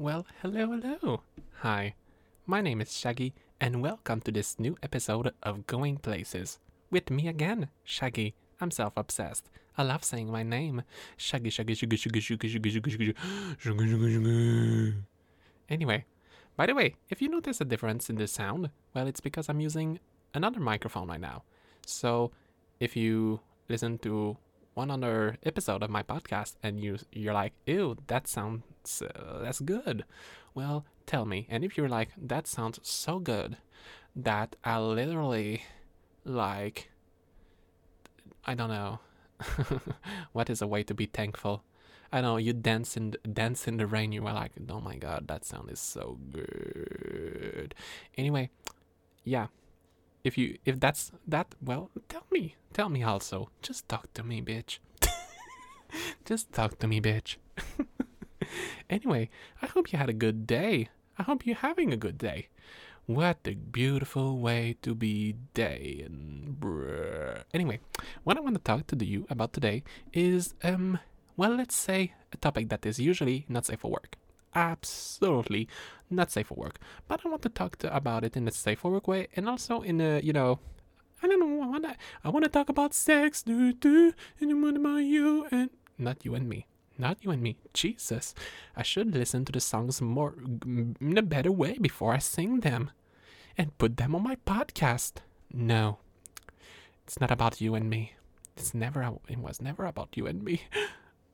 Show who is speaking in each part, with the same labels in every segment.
Speaker 1: Well, hello, hello. Hi, my name is Shaggy, and welcome to this new episode of Going Places. With me again, Shaggy. I'm self obsessed. I love saying my name. Shaggy, Shaggy, Shaggy, Shaggy, Shaggy, Shaggy, Shaggy, Shaggy, Shaggy, Shaggy, Shaggy. Anyway, by the way, if you notice a difference in the sound, well, it's because I'm using another microphone right now. So if you listen to one other episode of my podcast and you you're like, ew, that sounds uh, that's good. Well, tell me. And if you're like, that sounds so good that I literally like I don't know. what is a way to be thankful? I know you dance in dance in the rain. You were like, oh my god, that sound is so good. Anyway, yeah. If you if that's that, well, tell me, tell me also. Just talk to me, bitch. Just talk to me, bitch. anyway, I hope you had a good day. I hope you're having a good day. What a beautiful way to be day and brr. Anyway, what I want to talk to you about today is um well, let's say a topic that is usually not safe for work. Absolutely not safe for work. But I want to talk to, about it in a safe for work way and also in a, you know, I don't know, I want to, I want to talk about sex, do, do, and what about you and not you and me. Not you and me. Jesus. I should listen to the songs more mm, in a better way before I sing them and put them on my podcast. No. It's not about you and me. It's never it was never about you and me.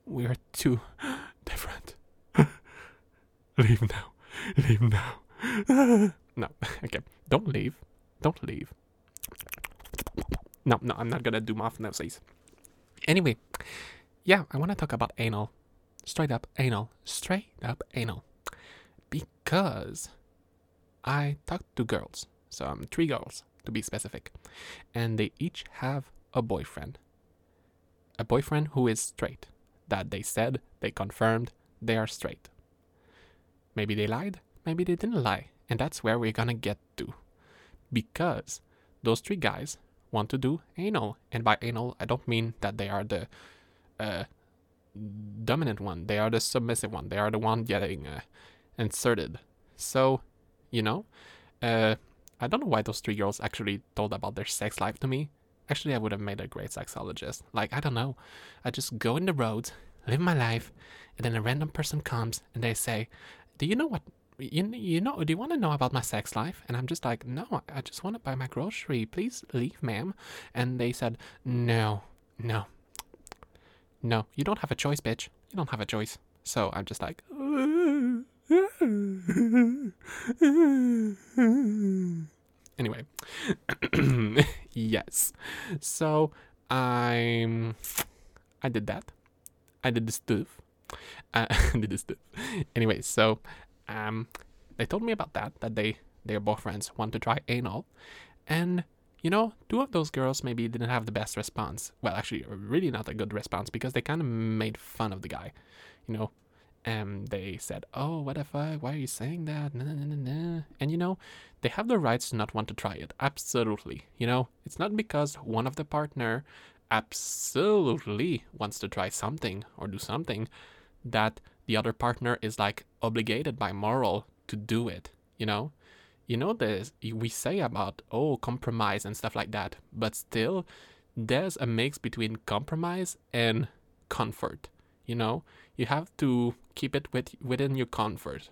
Speaker 1: We're too different. leave now. Leave now. no. Okay. Don't leave. Don't leave. No, no, I'm not gonna do mouth noises. Anyway, yeah, I want to talk about anal. Straight up anal. Straight up anal. Because I talked to girls, so um, three girls to be specific, and they each have a boyfriend. A boyfriend who is straight. That they said, they confirmed, they are straight. Maybe they lied, maybe they didn't lie, and that's where we're gonna get to. Because those three guys want to do anal, and by anal, I don't mean that they are the uh, dominant one, they are the submissive one, they are the one getting uh, inserted. So you know? Uh, I don't know why those three girls actually told about their sex life to me. Actually, I would have made a great sexologist. Like, I don't know. I just go in the roads, live my life, and then a random person comes and they say, Do you know what? You, you know, do you want to know about my sex life? And I'm just like, No, I just want to buy my grocery. Please leave, ma'am. And they said, No, no, no, you don't have a choice, bitch. You don't have a choice. So I'm just like, anyway, yes. So I'm. I did that. I did the stuff. Uh, I did the stuff. Anyway, so um, they told me about that. That they their boyfriends want to try anal, and you know, two of those girls maybe didn't have the best response. Well, actually, really not a good response because they kind of made fun of the guy. You know, and they said, "Oh, what if I? Why are you saying that?" Nah, nah, nah. And you know, they have the rights to not want to try it. Absolutely. You know, it's not because one of the partner absolutely wants to try something or do something that the other partner is like obligated by moral to do it. You know, you know this we say about oh compromise and stuff like that, but still, there's a mix between compromise and comfort. You know, you have to keep it with within your comfort.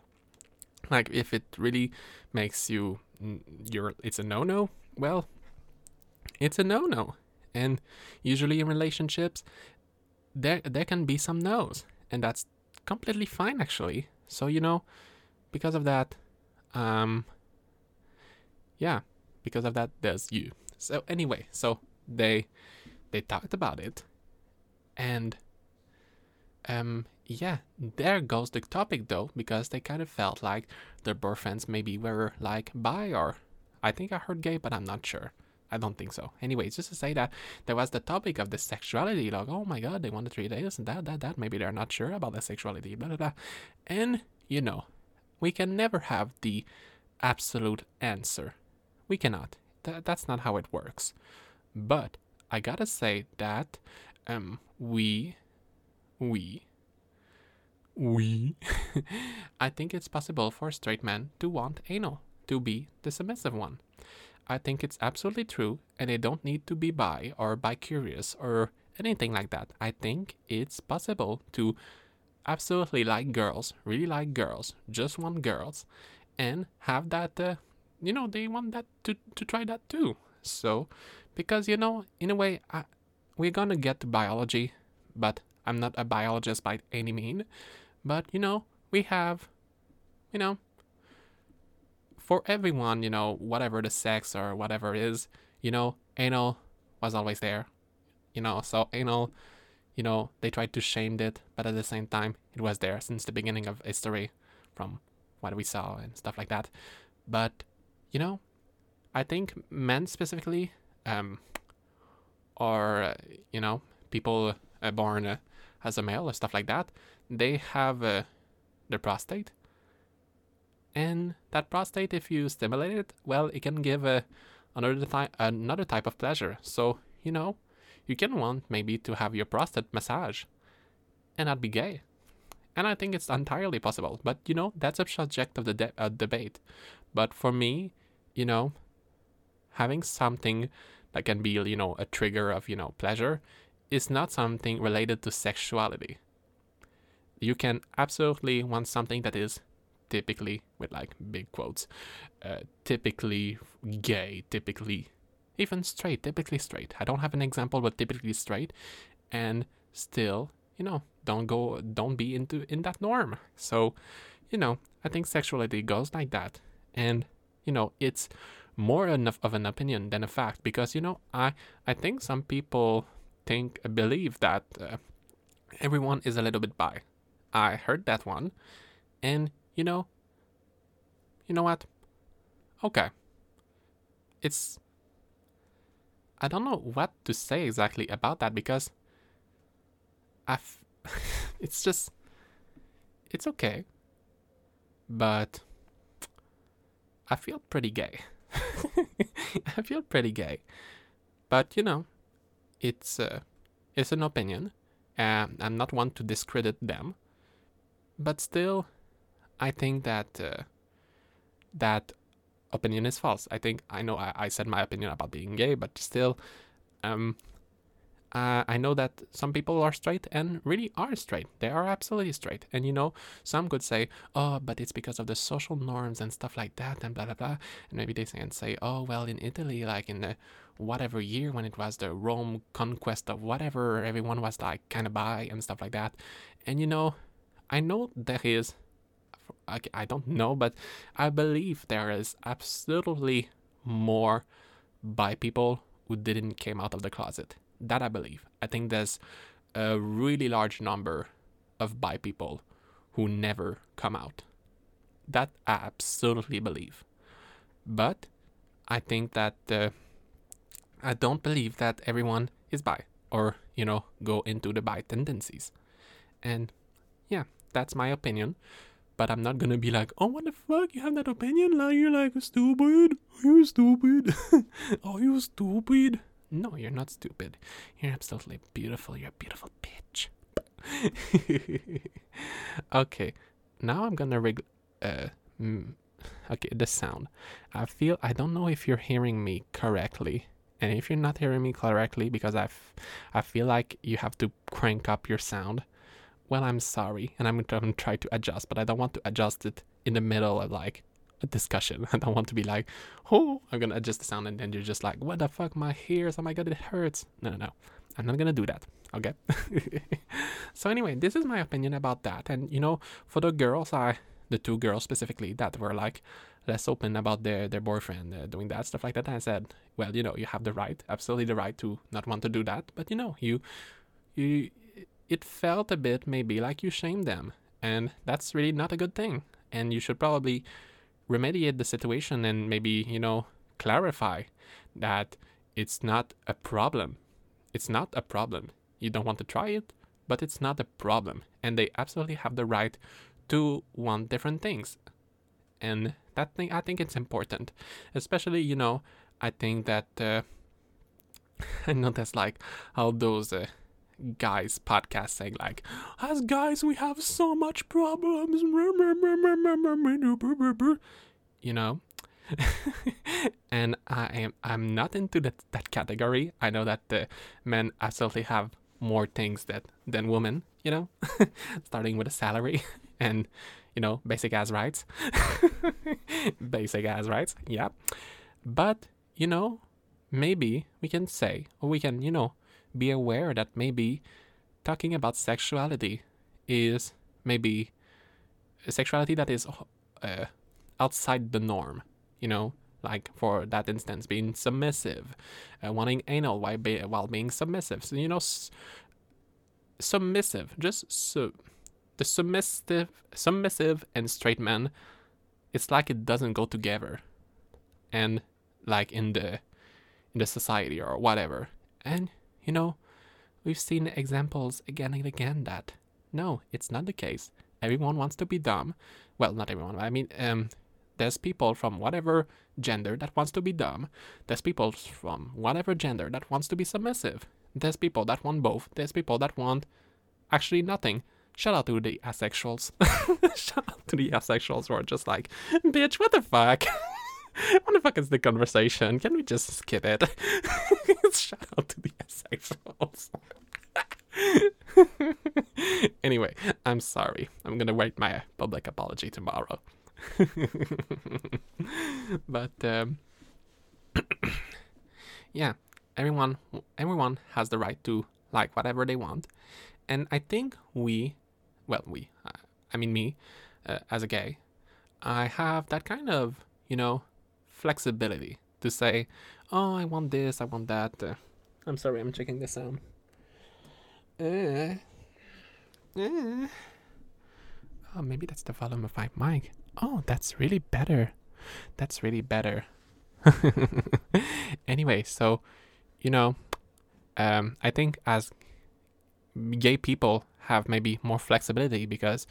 Speaker 1: Like if it really makes you you're it's a no-no, well, it's a no-no. And usually in relationships there there can be some no's and that's completely fine actually. So, you know, because of that um yeah, because of that there's you. So anyway, so they they talked about it and um yeah, there goes the topic though, because they kind of felt like their boyfriends maybe were like bi or I think I heard gay, but I'm not sure. I don't think so. Anyways, just to say that there was the topic of the sexuality, like, oh my god, they want to treat this and that, that, that. Maybe they're not sure about the sexuality, blah, blah, blah. And, you know, we can never have the absolute answer. We cannot. Th- that's not how it works. But I gotta say that um, we, we, we. I think it's possible for straight men to want anal, to be the submissive one. I think it's absolutely true, and they don't need to be bi or bi curious or anything like that. I think it's possible to absolutely like girls, really like girls, just want girls, and have that. Uh, you know, they want that to to try that too. So, because you know, in a way, I, we're gonna get to biology, but I'm not a biologist by any mean. But you know, we have, you know, for everyone, you know, whatever the sex or whatever it is, you know, anal was always there. You know, so anal, you know, they tried to shame it, but at the same time, it was there since the beginning of history from what we saw and stuff like that. But, you know, I think men specifically, um, or, uh, you know, people uh, born uh, as a male or stuff like that, they have uh, the prostate and that prostate, if you stimulate it, well, it can give a, another, th- another type of pleasure. So, you know, you can want maybe to have your prostate massage and not be gay. And I think it's entirely possible. But, you know, that's a subject of the de- uh, debate. But for me, you know, having something that can be, you know, a trigger of, you know, pleasure is not something related to sexuality. You can absolutely want something that is typically with like big quotes uh, typically gay typically even straight typically straight. I don't have an example but typically straight. And still you know don't go don't be into in that norm. So you know i think sexuality goes like that. And you know it's more enough of an opinion than a fact because you know i i think some people think believe that uh, everyone is a little bit bi i heard that one and you know, you know what? Okay. It's. I don't know what to say exactly about that because I've. it's just. It's okay. But. I feel pretty gay. I feel pretty gay. But, you know, it's, uh, it's an opinion. and I'm not one to discredit them. But still, I think that uh, that opinion is false. I think I know I, I said my opinion about being gay, but still, um, uh, I know that some people are straight and really are straight. They are absolutely straight. And you know, some could say, oh, but it's because of the social norms and stuff like that and blah, blah, blah. And maybe they can say, oh, well, in Italy, like in the whatever year when it was the Rome conquest of whatever, everyone was like kind of bi and stuff like that. And you know, I know there is I, don't know, but I believe there is absolutely more bi people who didn't came out of the closet. That I believe. I think there's a really large number of bi people who never come out. That I absolutely believe. But I think that uh, I don't believe that everyone is bi or, you know, go into the bi tendencies. And yeah, that's my opinion but I'm not gonna be like, oh, what the fuck? You have that opinion? Like, you're like stupid. Are you stupid? Are you stupid? No, you're not stupid. You're absolutely beautiful. You're a beautiful bitch. okay, now I'm gonna rig. Uh, okay, the sound. I feel I don't know if you're hearing me correctly, and if you're not hearing me correctly, because I, I feel like you have to crank up your sound well, I'm sorry, and I'm to try to adjust, but I don't want to adjust it in the middle of like a discussion. I don't want to be like, oh, I'm gonna adjust the sound, and then you're just like, what the fuck, my ears, oh my god, it hurts. No, no, no, I'm not gonna do that. Okay. so anyway, this is my opinion about that, and you know, for the girls, I the two girls specifically that were like less open about their their boyfriend uh, doing that stuff like that. I said, well, you know, you have the right, absolutely the right to not want to do that, but you know, you you it felt a bit maybe like you shamed them, and that's really not a good thing. And you should probably remediate the situation and maybe, you know, clarify that it's not a problem. It's not a problem. You don't want to try it, but it's not a problem. And they absolutely have the right to want different things. And that thing, I think it's important. Especially, you know, I think that uh, I know that's like all those uh, guys podcast saying like, "As guys, we have so much problems." You know, and I am I'm not into that that category. I know that the men absolutely have more things that than women. You know, starting with a salary and you know basic ass rights, basic ass rights. Yeah, but you know maybe we can say or we can you know be aware that maybe talking about sexuality is maybe a sexuality that is uh, outside the norm, you know, like for that instance, being submissive, uh, wanting anal while, be, while being submissive. So, you know, s- submissive, just su- the submissive, submissive and straight men, it's like it doesn't go together. And like in the in the society or whatever. And you know, we've seen examples again and again that no, it's not the case. Everyone wants to be dumb. Well, not everyone. I mean, um, there's people from whatever gender that wants to be dumb. There's people from whatever gender that wants to be submissive. There's people that want both. There's people that want actually nothing. Shout out to the asexuals. Shout out to the asexuals who are just like, bitch, what the fuck? what the fuck is the conversation? Can we just skip it? Shout out to the asexuals. anyway, I'm sorry. I'm gonna write my public apology tomorrow. but um, yeah, everyone everyone has the right to like whatever they want, and I think we, well, we, uh, I mean me, uh, as a gay, I have that kind of you know flexibility to say, oh, I want this, I want that. Uh, I'm sorry, I'm checking the sound. Uh, uh. Oh, maybe that's the volume of my mic. Oh, that's really better. That's really better. anyway, so, you know, um, I think as gay people have maybe more flexibility because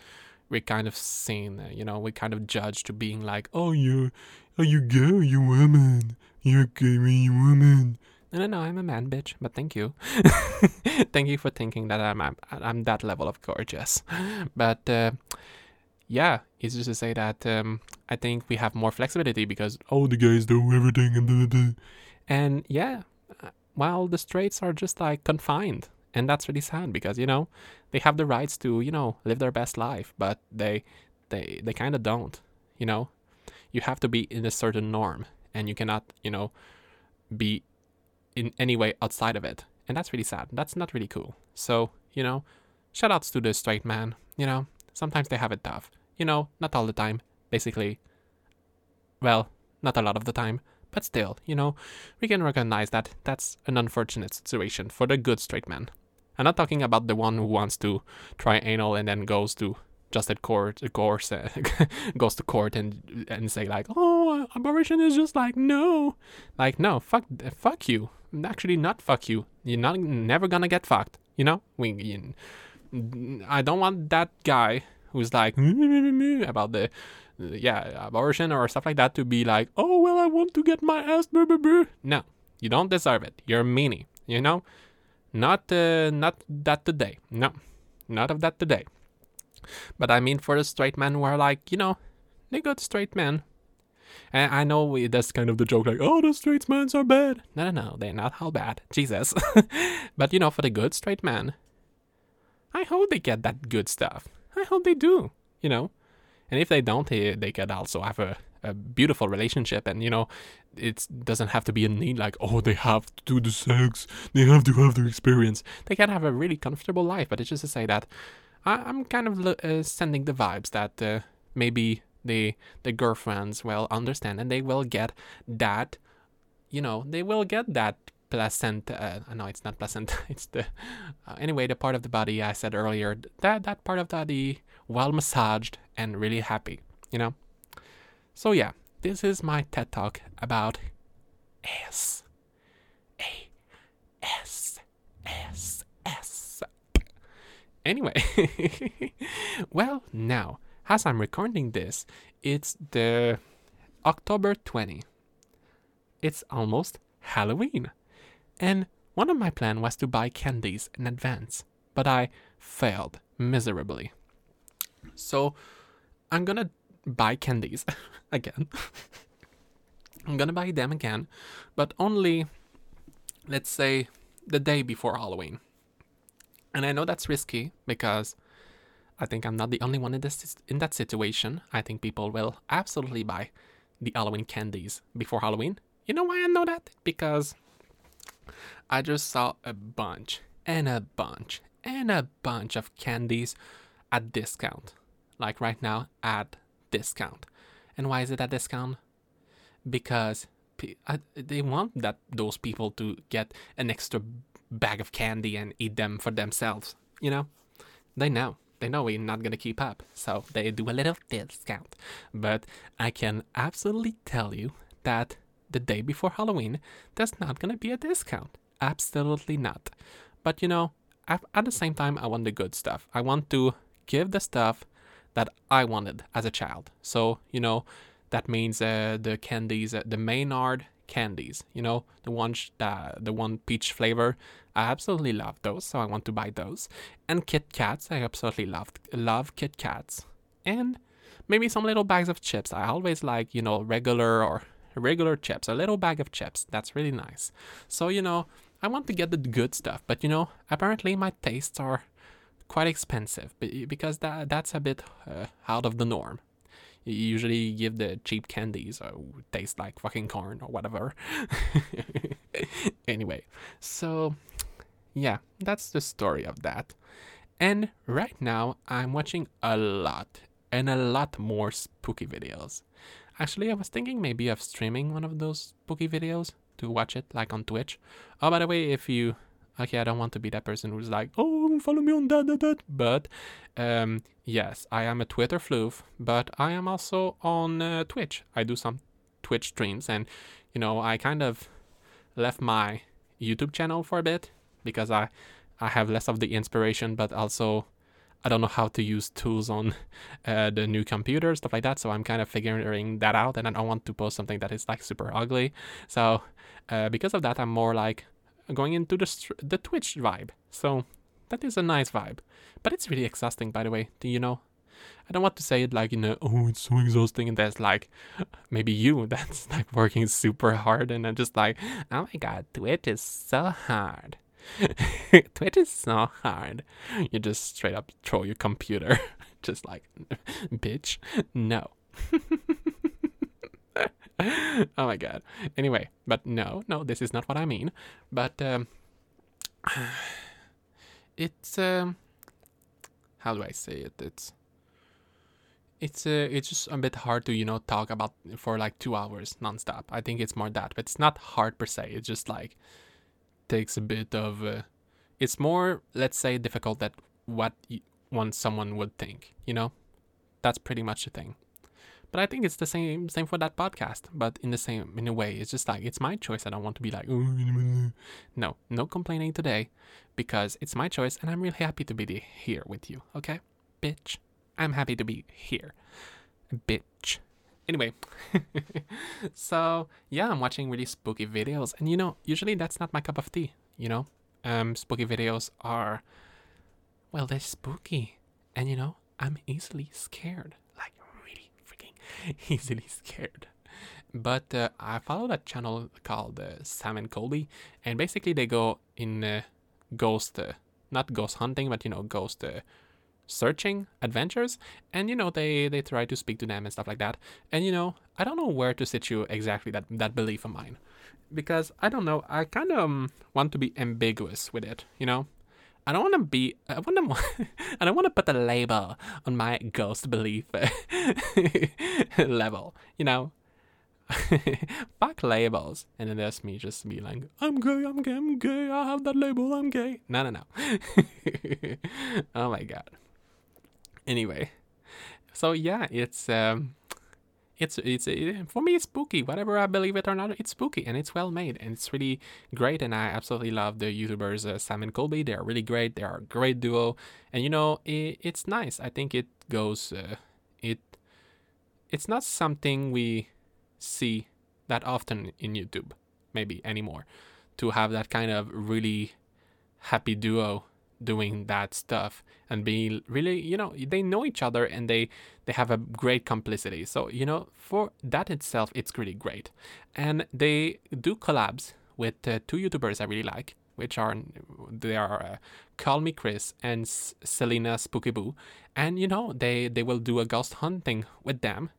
Speaker 1: we're kind of seen, you know, we kind of judged to being like, oh, you're, are you gay? You woman? You're gay, you woman. No, no, no, I'm a man, bitch. But thank you, thank you for thinking that I'm I'm, I'm that level of gorgeous. But uh, yeah, it's just to say that um, I think we have more flexibility because all the guys do everything and blah, blah. and yeah, uh, while the straights are just like confined, and that's really sad because you know they have the rights to you know live their best life, but they they they kind of don't. You know, you have to be in a certain norm, and you cannot you know be in any way outside of it. And that's really sad. That's not really cool. So, you know, shout outs to the straight man. You know, sometimes they have it tough. You know, not all the time. Basically, well, not a lot of the time. But still, you know, we can recognize that that's an unfortunate situation for the good straight man. I'm not talking about the one who wants to try anal and then goes to just at court, course, uh, goes to court and and say like, oh, abortion is just like no, like no, fuck, fuck you. Actually, not fuck you. You're not never gonna get fucked. You know, we. You, I don't want that guy who's like about the yeah abortion or stuff like that to be like, oh well, I want to get my ass. No, you don't deserve it. You're a meanie. You know, not uh, not that today. No, not of that today. But I mean, for the straight men who are like, you know, they got straight men. And I know we, that's kind of the joke, like, oh, the straight men are bad. No, no, no, they're not all bad. Jesus. but, you know, for the good straight men, I hope they get that good stuff. I hope they do, you know. And if they don't, they, they could also have a, a beautiful relationship. And, you know, it doesn't have to be a need like, oh, they have to do the sex, they have to have the experience. They can have a really comfortable life. But it's just to say that I, am kind of uh, sending the vibes that uh, maybe the the girlfriends will understand and they will get that, you know, they will get that placenta. Uh, no, it's not placenta. It's the uh, anyway the part of the body I said earlier. That that part of the body well massaged and really happy. You know. So yeah, this is my TED talk about S. A. S. S. S. Anyway, well, now, as I'm recording this, it's the October 20. It's almost Halloween. And one of my plan was to buy candies in advance, but I failed miserably. So I'm gonna buy candies again. I'm gonna buy them again, but only, let's say, the day before Halloween. And I know that's risky because I think I'm not the only one in this in that situation. I think people will absolutely buy the Halloween candies before Halloween. You know why I know that? Because I just saw a bunch and a bunch and a bunch of candies at discount. Like right now at discount. And why is it at discount? Because they want that those people to get an extra bag of candy and eat them for themselves. You know, they know they know we're not gonna keep up, so they do a little discount. But I can absolutely tell you that the day before Halloween, there's not gonna be a discount. Absolutely not. But you know, at the same time, I want the good stuff. I want to give the stuff that I wanted as a child. So you know, that means uh, the candies, uh, the Maynard candies. You know, the one sh- the, the one peach flavor. I absolutely love those, so I want to buy those. And Kit Kats, I absolutely love love Kit Kats. And maybe some little bags of chips. I always like, you know, regular or regular chips, a little bag of chips. That's really nice. So, you know, I want to get the good stuff, but you know, apparently my tastes are quite expensive because that that's a bit uh, out of the norm. You usually give the cheap candies uh, or taste like fucking corn or whatever. anyway, so yeah, that's the story of that. And right now, I'm watching a lot and a lot more spooky videos. Actually, I was thinking maybe of streaming one of those spooky videos to watch it, like on Twitch. Oh, by the way, if you okay, I don't want to be that person who's like, oh, follow me on that, that, that. But um, yes, I am a Twitter floof, but I am also on uh, Twitch. I do some Twitch streams, and you know, I kind of left my YouTube channel for a bit because I I have less of the inspiration, but also I don't know how to use tools on uh, the new computer, stuff like that. So I'm kind of figuring that out, and I don't want to post something that is like super ugly. So uh, because of that, I'm more like going into the the Twitch vibe. So that is a nice vibe, but it's really exhausting, by the way. Do you know? I don't want to say it like you know, oh, it's so exhausting, and there's like maybe you that's like working super hard, and I'm just like, oh my god, Twitch is so hard. Twitch is so hard. You just straight up throw your computer, just like, bitch, no. oh my god. Anyway, but no, no, this is not what I mean. But um, it's um, how do I say it? It's it's uh, it's just a bit hard to you know talk about for like two hours nonstop. I think it's more that, but it's not hard per se. It's just like takes a bit of. Uh, it's more, let's say, difficult that what one someone would think. You know, that's pretty much the thing. But I think it's the same same for that podcast, but in the same in a way. It's just like it's my choice. I don't want to be like no, no complaining today, because it's my choice, and I'm really happy to be here with you. Okay, bitch, I'm happy to be here, bitch. Anyway, so yeah, I'm watching really spooky videos, and you know, usually that's not my cup of tea. You know, um, spooky videos are, well, they're spooky, and you know, I'm easily scared easily scared. But uh, I follow that channel called uh, Sam and Colby, and basically they go in uh, ghost, uh, not ghost hunting, but you know, ghost uh, searching adventures, and you know they they try to speak to them and stuff like that. And you know, I don't know where to situate exactly that that belief of mine, because I don't know. I kind of um, want to be ambiguous with it, you know. I don't want to be. I want to. I don't want to put a label on my ghost belief level. You know, fuck labels. And then there's me just be like, I'm gay. I'm gay. I'm gay. I have that label. I'm gay. No, no, no. oh my god. Anyway, so yeah, it's um, it's it's it, for me it's spooky. Whatever i believe it or not it's spooky and it's well made and it's really great and i absolutely love the youtubers uh, sam and colby. They're really great. They are a great duo. And you know it, it's nice. I think it goes uh, it it's not something we see that often in youtube maybe anymore to have that kind of really happy duo doing that stuff and being really you know they know each other and they they have a great complicity. So you know for that itself it's really great. And they do collabs with uh, two youtubers i really like which are they are uh, kallmekris and S- celina spookyboo. And you know they they will do a ghost hunting with them.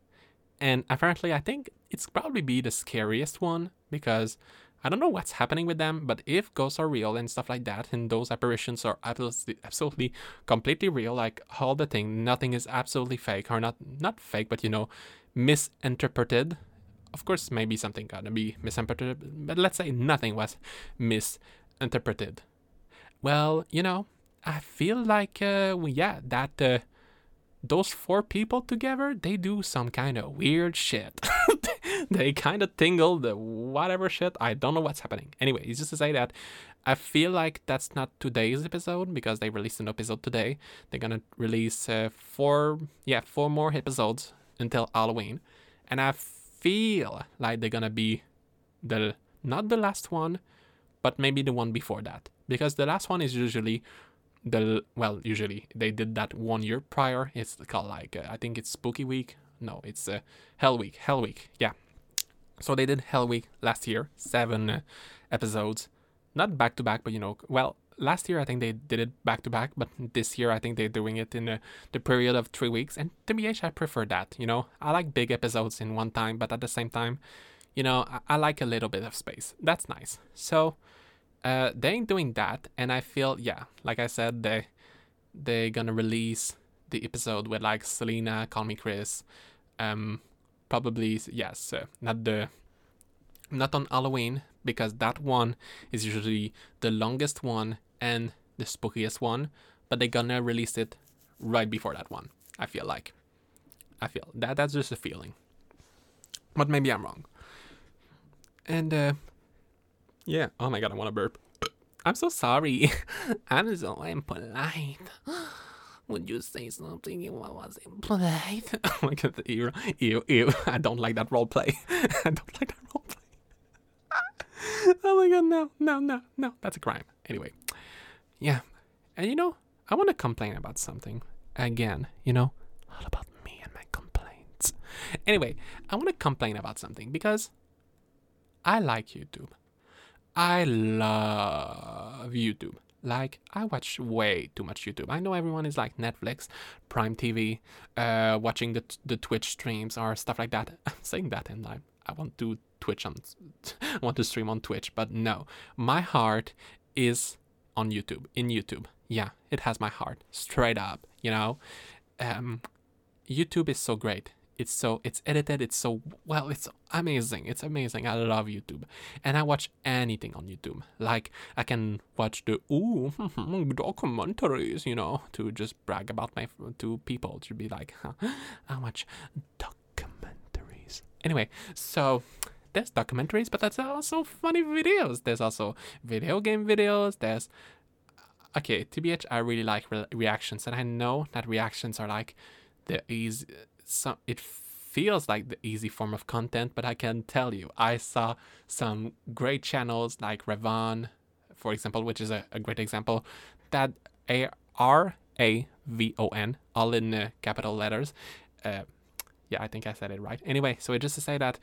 Speaker 1: And apparently i think it's probably be the scariest one because I don't know what's happening with them, but if ghosts are real and stuff like that, and those apparitions are absolutely, absolutely completely real, like all the thing, nothing is absolutely fake or not not fake, but you know, misinterpreted. Of course, maybe something gonna be misinterpreted, but let's say nothing was misinterpreted. Well, you know, I feel like, uh, yeah, that uh, those four people together, they do some kind of weird shit. they kind of tingle the whatever shit. I don't know what's happening. Anyway, it's just to say that I feel like that's not today's episode because they released an episode today. They're gonna release uh, four, yeah, four more episodes until Halloween, and I feel like they're gonna be the not the last one, but maybe the one before that. Because the last one is usually the well usually they did that one year prior. It's called like uh, i think it's spooky week. No it's uh, hell week. Hell week. Yeah so they did hell week last year seven episodes. Not back to back but you know well last year i think they did it back to back but this year i think they're doing it in uh, the period of three weeks. And to be honest i prefer that you know? I like big episodes in one time but at the same time you know I, I like a little bit of space. That's nice. So uh, they ain't doing that, and I feel yeah, like I said, they they're gonna release the episode with like Celina, Call Me Chris, um, probably yes, uh, not the not on Halloween because that one is usually the longest one and the spookiest one, but they're gonna release it right before that one. I feel like, I feel that that's just a feeling, but maybe I'm wrong. And uh, yeah. Oh my god, I want to burp. I'm so sorry. I'm so impolite. Would you say something I was impolite? oh my god, ew, ew, ew. I don't like that role play. I don't like that role play. oh my god, no, no, no, no. That's a crime. Anyway, yeah. And you know, I want to complain about something again. You know, all about me and my complaints. Anyway, I want to complain about something because I like YouTube. I love YouTube. Like, I watch way too much YouTube. I know everyone is like Netflix, Prime TV, uh, watching the, the Twitch streams or stuff like that. I'm saying that and I, I want to Twitch on, I want to stream on Twitch, but no. My heart is on YouTube, in YouTube. Yeah, it has my heart, straight up, you know? Um, YouTube is so great it's so it's edited it's so well it's amazing it's amazing i love youtube. And i watch anything on youtube. Like i can watch the ooh documentaries you know to just brag about my to people to be like huh, how much documentaries. Anyway so there's documentaries but there's also funny videos. There's also video game videos. There's okay tbh i really like re- reactions and i know that reactions are like the easy some it feels like the easy form of content, but I can tell you, I saw some great channels like Ravon, for example, which is a, a great example, that A R A V O N, all in uh, capital letters. Uh, yeah, I think I said it right. Anyway, so just to say that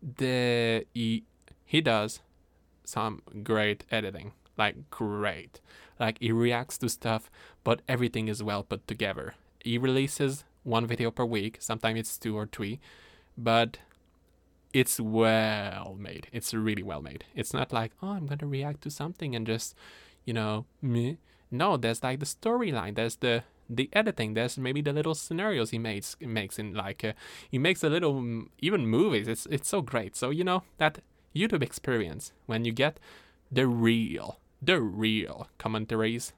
Speaker 1: the he, he does some great editing, like great. Like he reacts to stuff, but everything is well put together. He releases one video per week. Sometimes it's two or three, but it's well made. It's really well made. It's not like, oh, I'm to react to something and just, you know, me. No, there's like the storyline. There's the the editing. There's maybe the little scenarios he makes makes in like uh, he makes a little mm, even movies. It's it's so great. So you know that YouTube experience when you get the real the real commentaries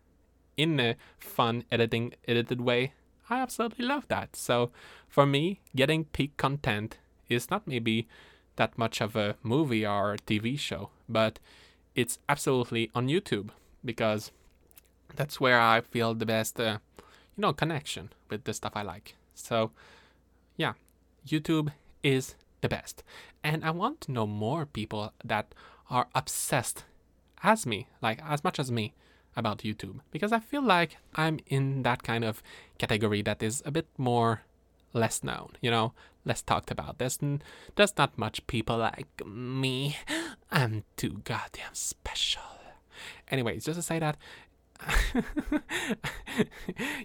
Speaker 1: in a fun editing edited way I absolutely love that. So for me, getting peak content is not maybe that much of a movie or a TV show, but it's absolutely on YouTube because that's where I feel the best, uh, you know, connection with the stuff I like. So, yeah, YouTube is the best. And I want to know more people that are obsessed as me, like as much as me about YouTube because I feel like I'm in that kind of category that is a bit more less known, you know, less talked about. There's n- there's not much people like me. I'm too goddamn special. Anyways, just to say that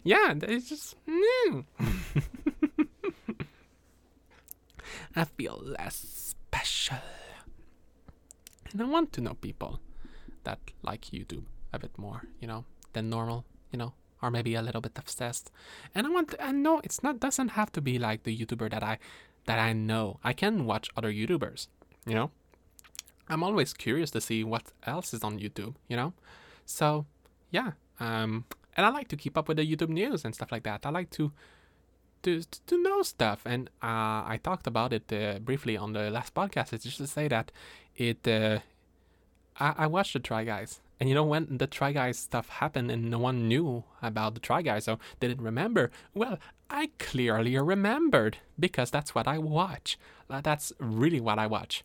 Speaker 1: yeah, it's just mm. I feel less special. And I want to know people that like YouTube a bit more, you know, than normal, you know, or maybe a little bit obsessed. And I want to, I know it's not doesn't have to be like the YouTuber that I that I know. I can watch other YouTubers, you know. I'm always curious to see what else is on YouTube, you know. So, yeah. Um and I like to keep up with the YouTube news and stuff like that. I like to to to know stuff, and uh, I talked about it uh, briefly on the last podcast. It's just to say that it. Uh, I, I watched the Try Guys, and you know when the Try Guys stuff happened, and no one knew about the Try Guys, so they didn't remember. Well, I clearly remembered because that's what I watch. Uh, that's really what I watch,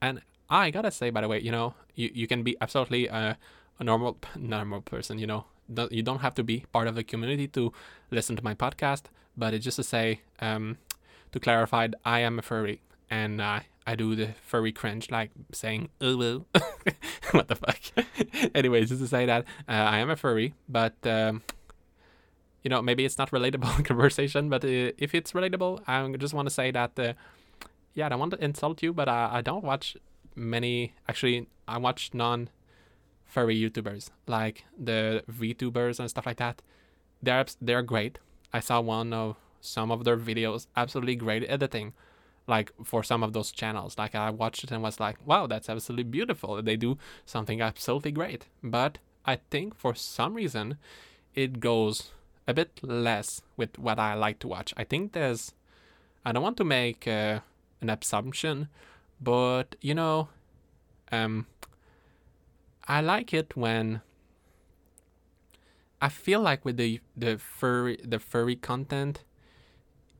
Speaker 1: and I gotta say, by the way, you know, you, you can be absolutely a, a normal normal person, you know, you don't have to be part of the community to listen to my podcast, but it's just to say, um, to clarify, I am a furry and uh, I do the furry cringe, like saying, oh, what the fuck. Anyways, just to say that uh, I am a furry, but. Um, you know, maybe it's not relatable conversation, but uh, if it's relatable, I just want to say that, uh, yeah, I don't want to insult you, but I don't watch many. Actually, I watch non furry YouTubers, like the VTubers and stuff like that. They're they're great. I saw one of some of their videos, absolutely great editing, like for some of those channels. Like I watched it and was like, wow, that's absolutely beautiful. They do something absolutely great. But I think for some reason, it goes a bit less with what I like to watch. I think there's, I don't want to make uh, an assumption, but you know, um, I like it when I feel like with the the furry the furry content,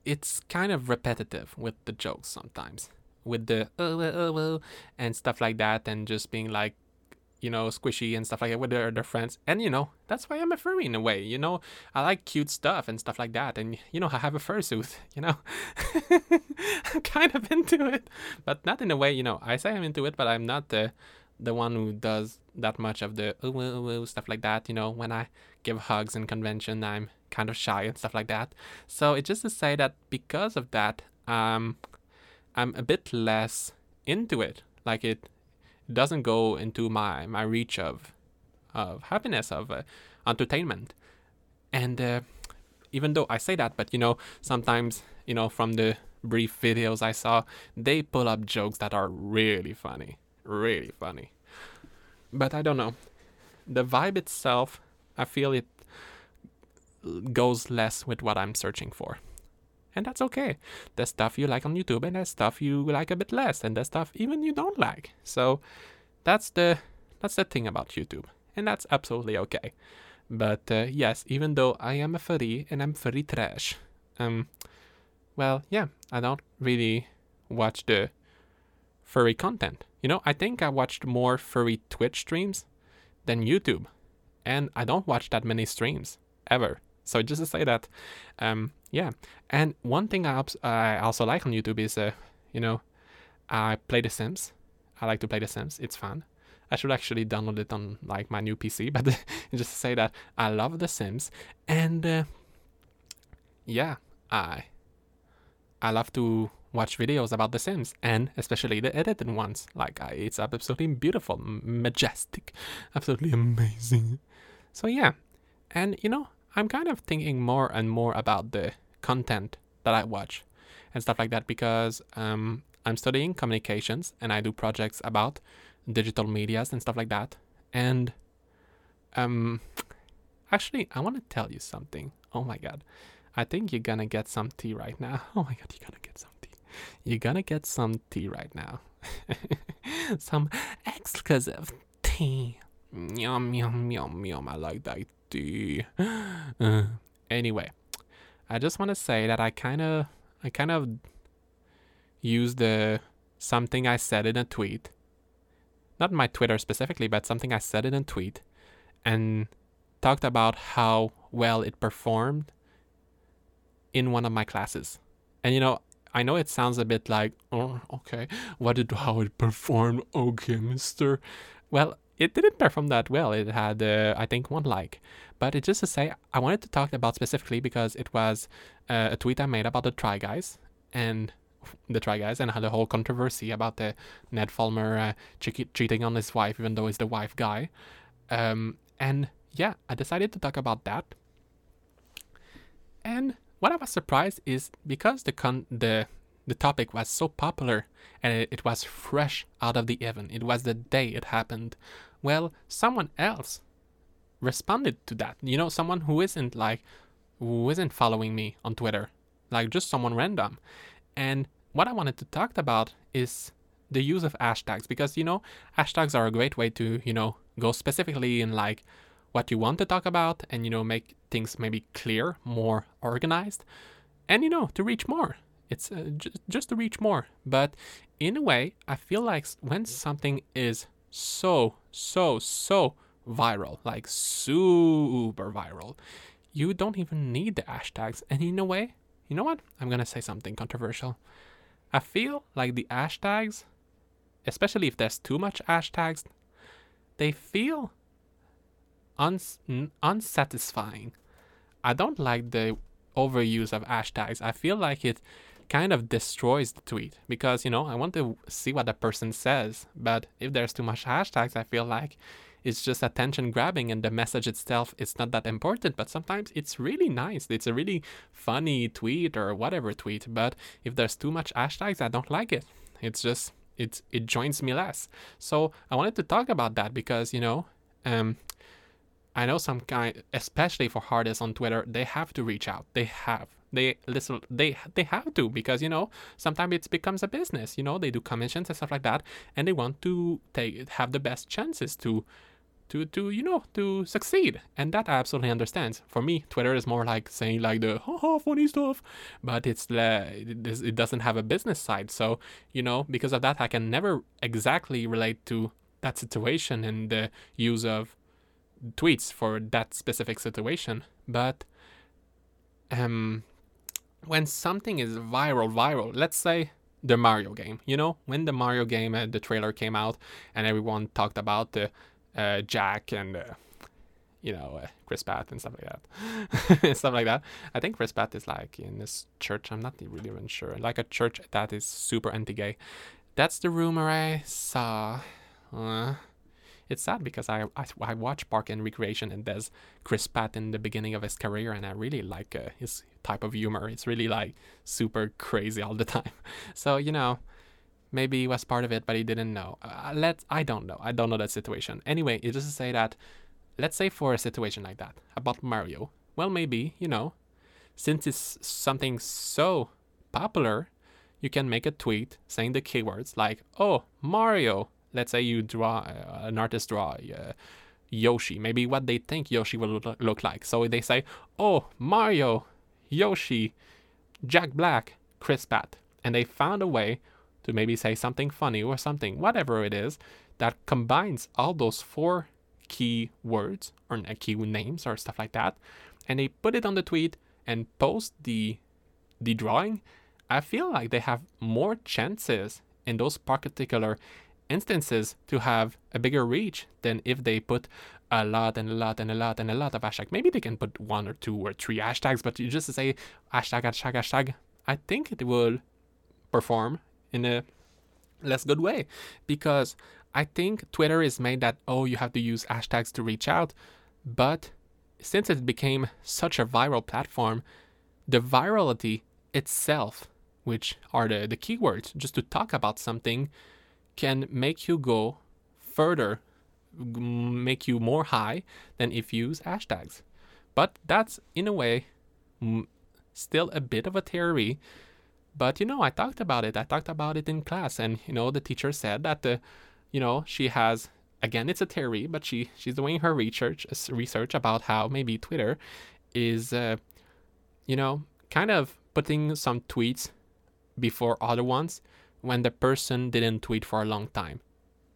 Speaker 1: it's kind of repetitive with the jokes sometimes, with the oh oh oh and stuff like that, and just being like, you know, squishy and stuff like that with their their friends. And you know, that's why I'm a furry in a way. You know, I like cute stuff and stuff like that, and you know, I have a fursuit. You know, I'm kind of into it, but not in a way. You know, I say I'm into it, but I'm not the the one who does that much of the ooh, ooh, ooh, stuff like that. You know, when I give hugs in convention, I'm kind of shy and stuff like that. So it's just to say that because of that, um, I'm a bit less into it. Like it, doesn't go into my my reach of of happiness of uh, entertainment. And uh, even though I say that, but you know, sometimes you know from the brief videos I saw, they pull up jokes that are really funny really funny. But I don't know. The vibe itself, I feel it goes less with what I'm searching for. And that's okay. There's stuff you like on YouTube and there's stuff you like a bit less and there's stuff even you don't like. So that's the that's the thing about YouTube. And that's absolutely okay. But uh, yes, even though I am a furry and I'm furry trash, um, well, yeah, I don't really watch the furry content. You know, I think I watched more furry Twitch streams than YouTube, and I don't watch that many streams ever. So just to say that, um, yeah. And one thing I, I also like on YouTube is, uh, you know, I play The Sims. I like to play The Sims. It's fun. I should actually download it on like my new PC, but just to say that I love The Sims, and uh, yeah, I I love to watch videos about The Sims, and especially the edited ones. Like, it's absolutely beautiful, majestic, absolutely amazing. So, yeah. And, you know, I'm kind of thinking more and more about the content that I watch and stuff like that because um, I'm studying communications and I do projects about digital medias and stuff like that. And um, actually, I want to tell you something. Oh my god. I think you're gonna get some tea right now. Oh my god, you're gonna get some you're gonna get some tea right now. some exclusive tea. Yum, yum, yum, yum. I like that tea. Uh, anyway, I just want to say that I kind of, I kind of used the something I said in a tweet. not my Twitter specifically, but something I said in a tweet and talked about how well it performed in one of my classes. And you know, I know it sounds a bit like, oh, okay, what did how it performed? Okay, Mister. Well, it didn't perform that well. It had, uh, I think, one like. But it's just to say, I wanted to talk about specifically because it was uh, a tweet I made about the Try Guys and the Try Guys and had a whole controversy about the Ned Fulmer uh, che- cheating on his wife, even though he's the wife guy. Um, and yeah, I decided to talk about that. And what I was surprised is because the con- the the topic was so popular and it, it was fresh out of the oven. It was the day it happened. Well, someone else responded to that. You know, someone who isn't like who isn't following me on Twitter, like just someone random. And what I wanted to talk about is the use of hashtags because you know hashtags are a great way to you know go specifically in like what you want to talk about and you know make things maybe clear more organized and you know to reach more. It's uh, just, just to reach more. But in a way i feel like when something is so so so viral like super viral you don't even need the hashtags. And in a way you know what? I'm gonna say something controversial. I feel like the hashtags especially if there's too much hashtags they feel uns- unsatisfying. I don't like the overuse of hashtags. I feel like it kind of destroys the tweet because, you know, I want to see what the person says. But if there's too much hashtags, I feel like it's just attention grabbing and the message itself is not that important. But sometimes it's really nice. It's a really funny tweet or whatever tweet. But if there's too much hashtags, I don't like it. It's just it it joins me less. So I wanted to talk about that because you know, um, I know some kind, especially for artists on Twitter, they have to reach out. They have. They listen. They they have to because you know sometimes it becomes a business. You know they do commissions and stuff like that, and they want to take have the best chances to to to you know to succeed and that i absolutely understand for me twitter is more like saying like the haha funny stuff but it's uh, it doesn't have a business side so you know because of that i can never exactly relate to that situation and the use of tweets for that specific situation. But um, when something is viral, viral, let's say the Mario game, you know, when the Mario game, uh, the trailer came out and everyone talked about the uh, Jack and, uh, you know, uh, Chris Pratt and stuff like that. stuff like that. I think Chris Pratt is like in this church. I'm not really even sure. Like a church that is super anti gay. That's the rumor I saw. Uh, it's sad because I, I, I watch Park and Recreation and there's Chris Pratt in the beginning of his career and I really like uh, his type of humor. It's really like super crazy all the time. So you know, maybe he was part of it, but he didn't know. Uh, let I don't know. I don't know that situation. Anyway, it just to say that, let's say for a situation like that about Mario. Well, maybe you know, since it's something so popular, you can make a tweet saying the keywords like, "Oh, Mario," let's say you draw uh, an artist draw uh, Yoshi, maybe what they think Yoshi will look like. So they say, "Oh, Mario, Yoshi, Jack Black, Chris Pratt," and they found a way to maybe say something funny or something, whatever it is, that combines all those four key words or key names or stuff like that, and they put it on the tweet and post the the drawing. I feel like they have more chances in those particular instances to have a bigger reach than if they put a lot and a lot and a lot and a lot of hashtags. Maybe they can put one or two or three hashtags, but you just say hashtag, hashtag, hashtag, I think it will perform in a less good way because I think Twitter is made that, oh, you have to use hashtags to reach out. But since it became such a viral platform, the virality itself, which are the, the keywords, just to talk about something, can make you go further, make you more high than if you use hashtags. But that's in a way still a bit of a theory. But you know, I talked about it. I talked about it in class, and you know, the teacher said that the, you know, she has again, it's a theory, but she she's doing her research research about how maybe Twitter is, uh, you know, kind of putting some tweets before other ones when the person didn't tweet for a long time.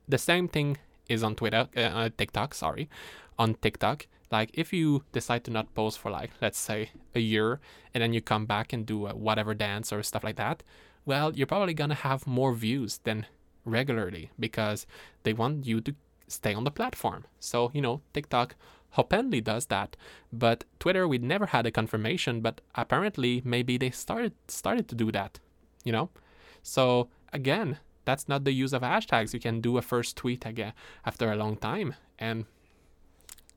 Speaker 1: The same thing is on Twitter, uh, uh, TikTok, sorry, on TikTok. Like if you decide to not post for like let's say a year, and then you come back and do a whatever dance or stuff like that, well, you're probably gonna have more views than regularly because they want you to stay on the platform. So you know, TikTok openly does that, but Twitter we never had a confirmation, but apparently maybe they started started to do that. You know, so again, that's not the use of hashtags. You can do a first tweet again after a long time and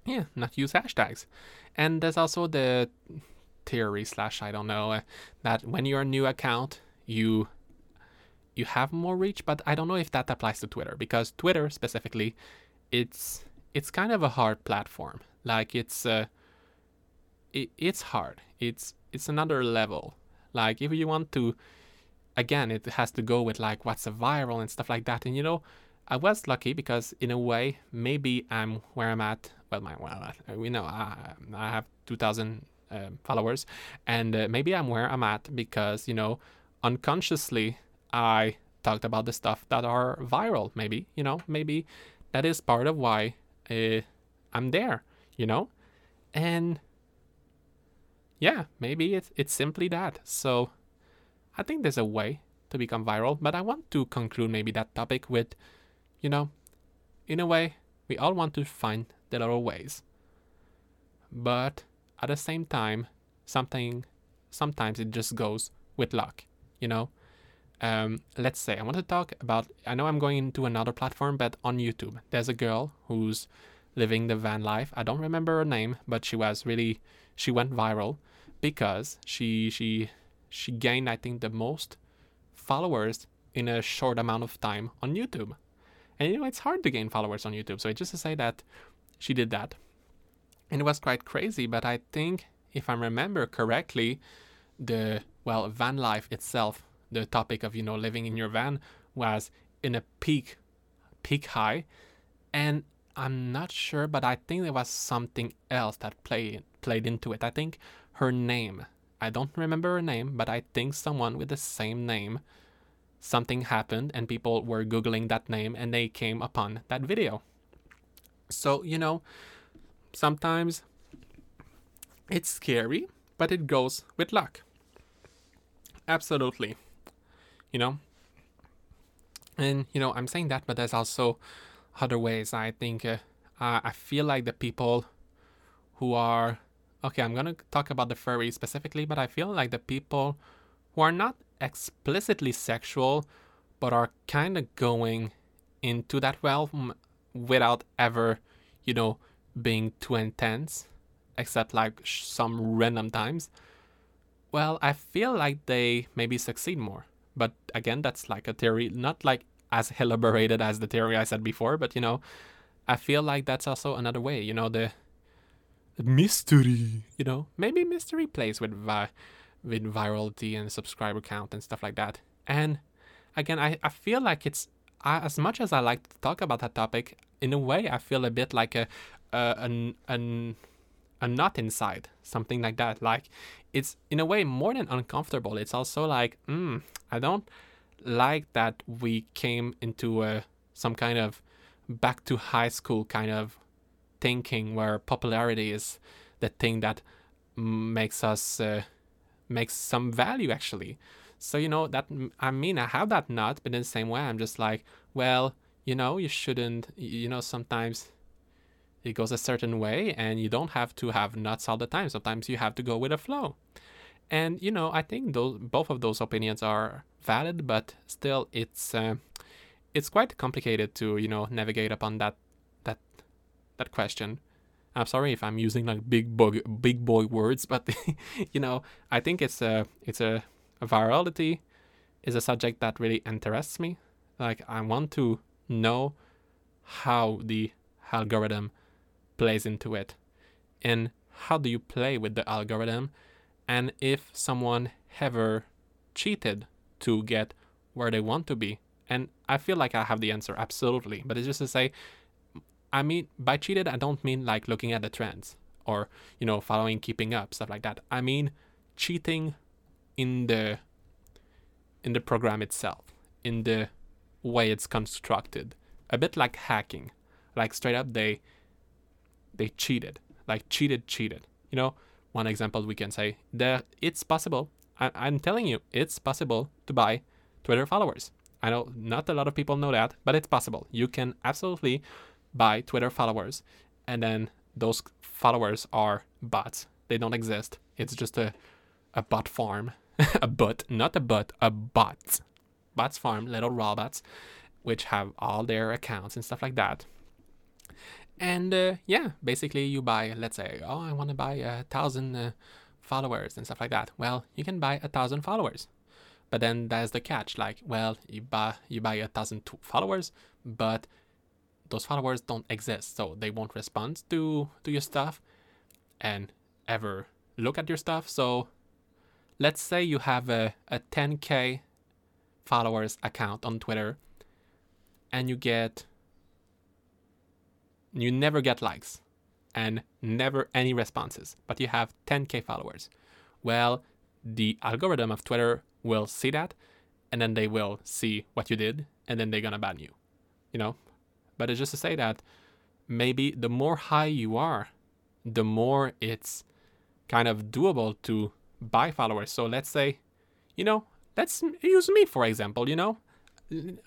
Speaker 1: yeah, not use hashtags. And there's also the theory slash I don't know uh, that when you're a new account, you you have more reach, but I don't know if that applies to Twitter because Twitter specifically, it's it's kind of a hard platform. Like it's uh, it, it's hard. It's it's another level. Like if you want to, again, it has to go with like what's a viral and stuff like that. And you know, I was lucky because in a way, maybe I'm where I'm at. Well, my well, we know I, I have 2,000 uh, followers, and uh, maybe I'm where I'm at because you know, unconsciously I talked about the stuff that are viral. Maybe you know, maybe that is part of why uh, I'm there. You know, and yeah, maybe it's it's simply that. So I think there's a way to become viral, but I want to conclude maybe that topic with you know, in a way, we all want to find the little ways. But at the same time, something sometimes it just goes with luck, you know? Um, let's say I want to talk about I know I'm going into another platform, but on YouTube, there's a girl who's living the van life. I don't remember her name, but she was really she went viral because she she she gained I think the most followers in a short amount of time on YouTube. And you know, it's hard to gain followers on YouTube. So just to say that she did that. And it was quite crazy, but I think if I remember correctly, the well, van life itself, the topic of, you know, living in your van was in a peak peak high. And I'm not sure, but I think there was something else that played played into it. I think her name. I don't remember her name, but I think someone with the same name something happened and people were Googling that name and they came upon that video. So, you know, sometimes it's scary, but it goes with luck. Absolutely. You know? And, you know, I'm saying that, but there's also other ways. I think uh, I feel like the people who are. Okay, I'm to talk about the furry specifically, but I feel like the people who are not explicitly sexual, but are kind of going into that realm without ever, you know, being too intense, except like some random times. Well, I feel like they maybe succeed more. But again, that's like a theory, not like as elaborated as the theory I said before, but you know, I feel like that's also another way, you know, the mystery, you know, maybe mystery plays with vi- with virality and subscriber count and stuff like that. And again, I, I feel like it's uh, as much as I like to talk about that topic, in a way, I feel a bit like a a an, an a knot inside, something like that. Like it's in a way more than uncomfortable. It's also like, mm, I don't like that we came into a some kind of back to high school kind of thinking where popularity is the thing that makes us uh, makes some value actually. So you know that I mean I have that nut, but in the same way I'm just like, well, you know, you shouldn't. You know, sometimes it goes a certain way, and you don't have to have nuts all the time. Sometimes you have to go with a flow. And you know, I think those both of those opinions are valid, but still, it's uh, it's quite complicated to you know navigate upon that that question. I'm sorry if I'm using like big boy big boy words, but you know, I think it's a it's a, a virality is a subject that really interests me. Like I want to know how the algorithm plays into it and how do you play with the algorithm and if someone ever cheated to get where they want to be and i feel like i have the answer absolutely but it's just to say I mean, by cheated, I don't mean like looking at the trends or, you know, following, keeping up, stuff like that. I mean, cheating in the in the program itself, in the way it's constructed. A bit like hacking. Like straight up, they they cheated, like cheated, cheated. You know, one example we can say that it's possible. I, I'm telling you, it's possible to buy Twitter followers. I know not a lot of people know that, but it's possible. You can absolutely buy Twitter followers, and then those followers are bots. They don't exist. It's just a a bot farm, a bot, not a bot, a bot. Bots farm, little robots, which have all their accounts and stuff like that. And uh, yeah, basically you buy, let's say, oh, I want to buy a thousand uh, followers and stuff like that. Well, you can buy a thousand followers, but then there's the catch. Like, well, you buy you buy a thousand followers, but those followers don't exist, so they won't respond to to your stuff, and ever look at your stuff. So, let's say you have a a 10k followers account on Twitter, and you get you never get likes and never any responses, but you have 10k followers. Well, the algorithm of Twitter will see that and then they will see what you did and then they're gonna ban you. You know? But it's just to say that maybe the more high you are, the more it's kind of doable to buy followers. So let's say, you know, let's use me for example, you know?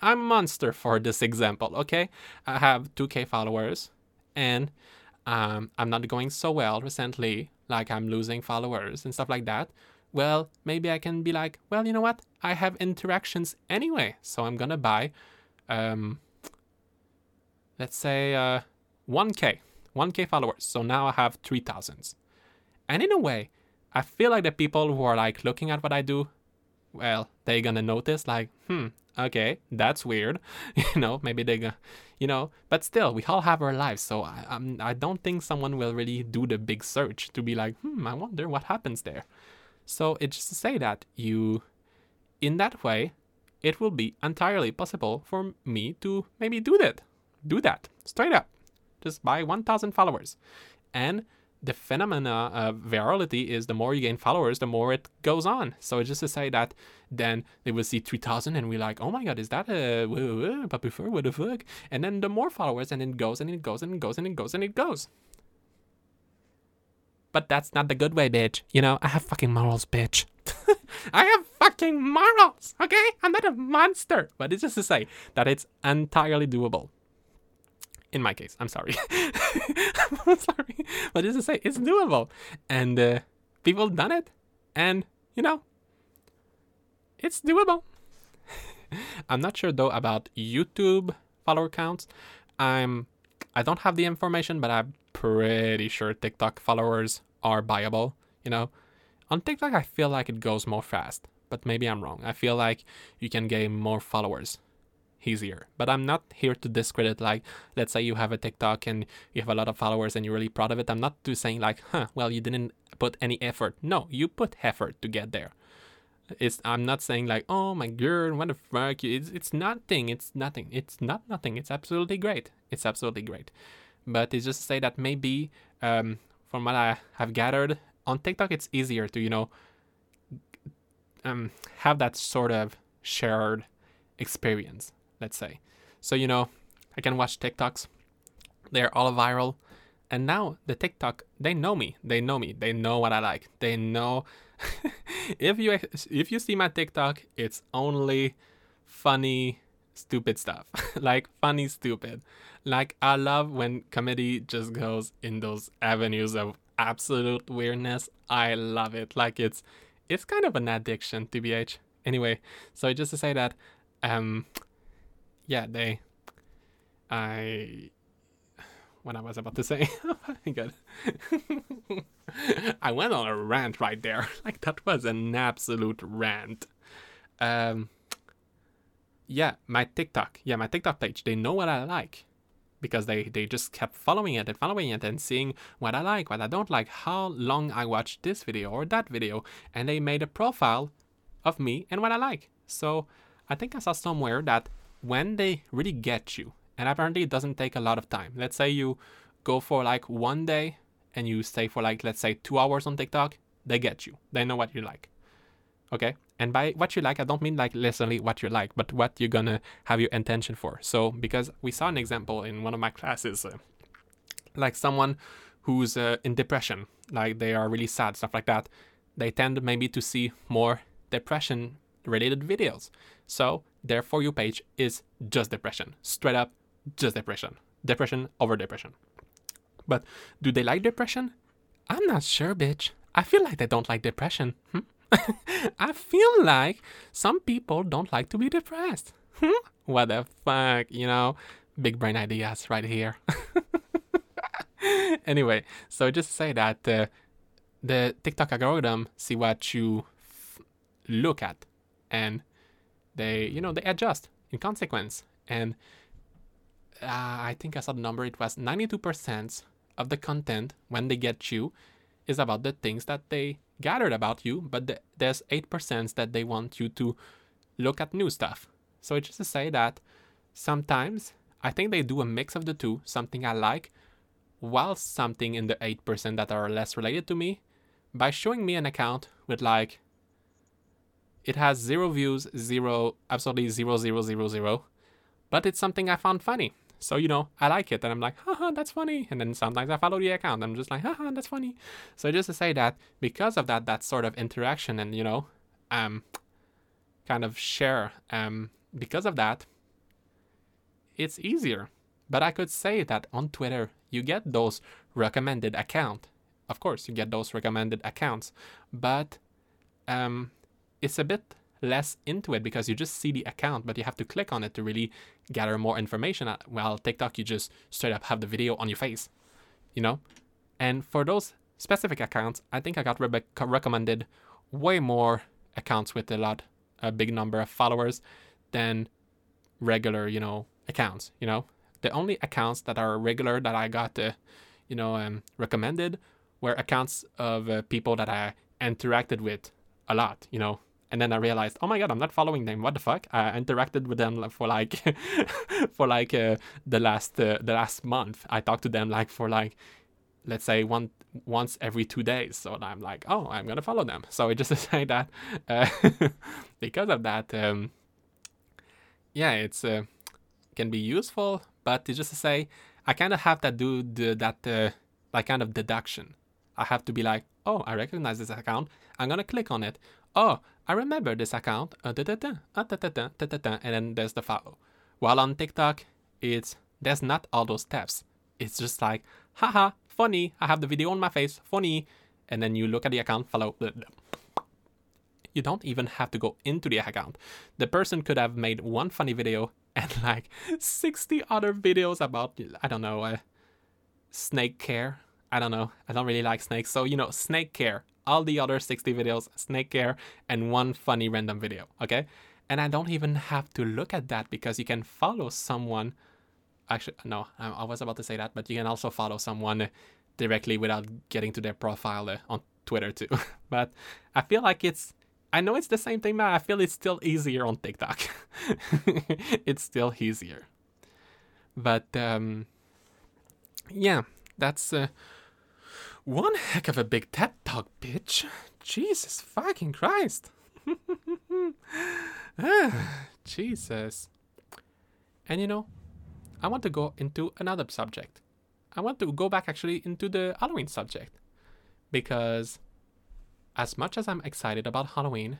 Speaker 1: I'm a monster for this example, okay? I have 2k followers and um, I'm not going so well recently, like I'm losing followers and stuff like that. Well, maybe I can be like, well, you know what? I have interactions anyway, so I'm gonna buy, um, let's say, uh, 1k, 1k followers. So now I have 3,000. And in a way, I feel like the people who are like looking at what I do, well, they're gonna notice like, hmm, okay, that's weird. you know, maybe they, go, you know, but still, we all have our lives. So I, I'm, I don't think someone will really do the big search to be like, hmm, I wonder what happens there. So it's just to say that you, in that way, it will be entirely possible for me to maybe do that, do that straight up, just buy 1,000 followers, and the phenomena of virality is the more you gain followers, the more it goes on. So just to say that then they will see 3000 and we're like, oh my god, is that a Papi Fur? What the fuck? And then the more followers and it goes and it goes and it goes and it goes and it goes. But that's not the good way, bitch. You know, I have fucking morals, bitch. I have fucking morals, okay? I'm not a monster. But it's just to say that it's entirely doable in my case. I'm sorry. I'm sorry. But just to say, it's doable. And uh, people done it. And, you know, it's doable. I'm not sure though about YouTube follower counts. I'm I don't have the information, but I'm pretty sure TikTok followers are buyable, you know. On TikTok I feel like it goes more fast, but maybe I'm wrong. I feel like you can gain more followers easier. But I'm not here to discredit like let's say you have a TikTok and you have a lot of followers and you're really proud of it. I'm not to saying like, huh, well you didn't put any effort. No, you put effort to get there. It's I'm not saying like, oh my god, what the fuck? It's it's nothing. It's nothing. It's not nothing. It's absolutely great. It's absolutely great. But it's just to say that maybe um, from what I have gathered on TikTok, it's easier to you know um, have that sort of shared experience let's say. So, you know, I can watch TikToks. They're all viral. And now the TikTok, they know me. They know me. They know what I like. They know if you if you see my TikTok, it's only funny stupid stuff. like funny stupid. Like I love when comedy just goes in those avenues of absolute weirdness. I love it. Like it's it's kind of an addiction, TBH. Anyway, so just to say that um yeah, they. I. What I was about to say. oh. I went on a rant right there. Like, that was an absolute rant. Um. Yeah, my TikTok. Yeah, my TikTok page. They know what I like because they, they just kept following it and following it and seeing what I like, what I don't like, how long I watched this video or that video, and they made a profile of me and what I like. So I think I saw somewhere that when they really get you, and apparently it doesn't take a lot of time. Let's say you go for like one day and you stay for like let's say two hours on TikTok, they get you. They know what you like. Okay? And by what you like, I don't mean like literally what you like, but what you're gonna have your intention for. So, because we saw an example in one of my classes, uh, like someone who's uh, in depression, like they are really sad, stuff like that, they tend maybe to see more depression related videos. So, their For You page is just depression, straight up, just depression, depression over depression. But do they like depression? I'm not sure, bitch. I feel like they don't like depression. Hmm? I feel like some people don't like to be depressed. Hmm? what the fuck, you know? Big brain ideas right here. anyway, so just say that uh, the TikTok algorithm see what you f- look at, and they, you know, they adjust in consequence. And uh, I think I saw the number. It was ninety-two percent of the content when they get you is about the things that they gathered about you, but the, there's 8% that they want you to look at new stuff. So it's just to say that sometimes I think they do a mix of the two, something I like, while something in the 8% that are less related to me, by showing me an account with like, it has zero views, zero, absolutely zero, zero, zero, zero, but it's something I found funny. So, you know, I like it and I'm like, haha, that's funny. And then sometimes I follow the account. I'm just like, haha, that's funny. So just to say that because of that, that sort of interaction and, you know, um, kind of share, um, because of that, it's easier. But I could say that on Twitter, you get those recommended account. Of course, you get those recommended accounts, but um, it's a bit less into it because you just see the account, but you have to click on it to really gather more information. While TikTok, you just straight up have the video on your face, you know? And for those specific accounts, I think I got re- recommended way more accounts with a lot, a big number of followers than regular, you know, accounts, you know? The only accounts that are regular that I got, uh, you know, um, recommended were accounts of uh, people that I interacted with a lot, you know, and then I realized, oh my god, I'm not following them. What the fuck? I interacted with them for like, for like uh, the last uh, the last month. I talked to them like for like, let's say one once every two days. So I'm like, oh, I'm gonna follow them. So I just to say that, uh, because of that, um, yeah, it's uh, can be useful, but just to say, I kind of have to do the, that uh, like kind of deduction. I have to be like, oh, I recognize this account. I'm gonna click on it. Oh, I remember this account, and then there's the follow. While on TikTok, it's there's not all those steps. It's just like, haha, funny. I have the video on my face, funny. And then you look at the account, follow. You don't even have to go into the account. The person could have made one funny video and like 60 other videos about, I don't know, uh, snake care. I don't know. I don't really like snakes. So, you know, snake care all the other 60 videos, snake care, and one funny random video, okay? And I don't even have to look at that because you can follow someone. Actually, no, I was about to say that, but you can also follow someone directly without getting to their profile uh, on Twitter too. but I feel like it's, I know it's the same thing, but I feel it's still easier on TikTok. it's still easier. But um, yeah, that's. Uh, one heck of a big TED talk, bitch. Jesus fucking Christ. ah, Jesus. And you know, I want to go into another subject. I want to go back actually into the Halloween subject. Because as much as I'm excited about Halloween,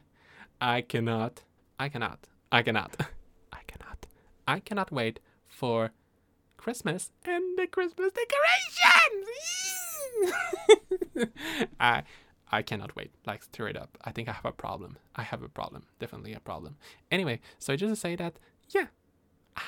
Speaker 1: I cannot, I cannot, I cannot, I cannot, I cannot wait for Christmas and the Christmas decorations. I I cannot wait. Like straight up. I think I have a problem. I have a problem. Definitely a problem. Anyway, so just to say that, yeah. Ah,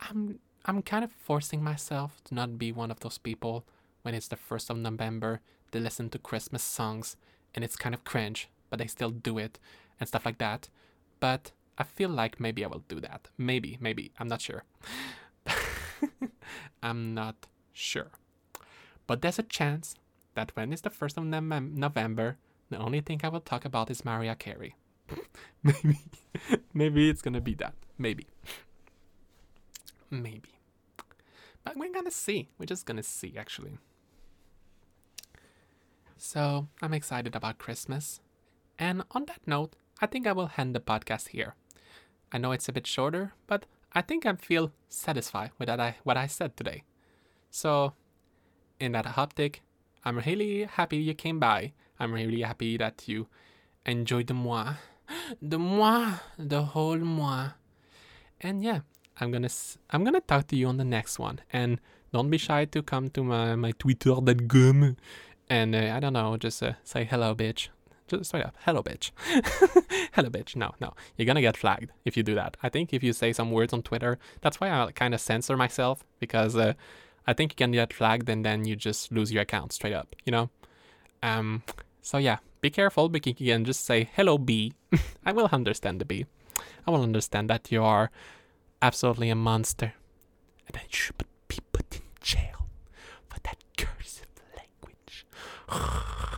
Speaker 1: I'm I'm kind of forcing myself to not be one of those people when it's the first of November, they listen to Christmas songs and it's kind of cringe, but they still do it and stuff like that. But I feel like maybe I will do that. Maybe, maybe. I'm not sure. I'm not sure. But there's a chance that when it's the 1st of November, the only thing I will talk about is Mariah Carey. maybe. maybe it's gonna be that. Maybe. Maybe. But we're gonna see. We're just gonna see, actually. So, I'm excited about Christmas. And on that note, I think I will end the podcast here. I know it's a bit shorter, but I think I feel satisfied with that I, what I said today. So, in that optic, I'm really happy you came by. I'm really happy that you enjoyed the moi, the moi, the whole moi. And yeah, I'm gonna I'm gonna talk to you on the next one. And don't be shy to come to my my Twitter that gum, and uh, I don't know, just uh, say hello, bitch. Just straight up, hello, bitch. hello, bitch. No, no, you're gonna get flagged if you do that. I think if you say some words on Twitter, that's why I kind of censor myself because uh, I think you can get flagged and then you just lose your account straight up. You know. Um. So yeah, be careful because you can just say hello, B. I will understand the B. I will understand that you are absolutely a monster and that you should be put in jail for that cursive language.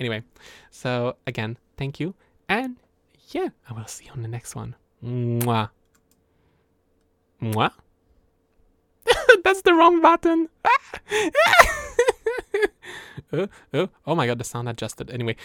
Speaker 1: anyway, so again, thank you. And yeah, I will see you on the next one. Mwah. Mwah? That's the wrong button. oh, oh, my god, the sound adjusted. Anyway.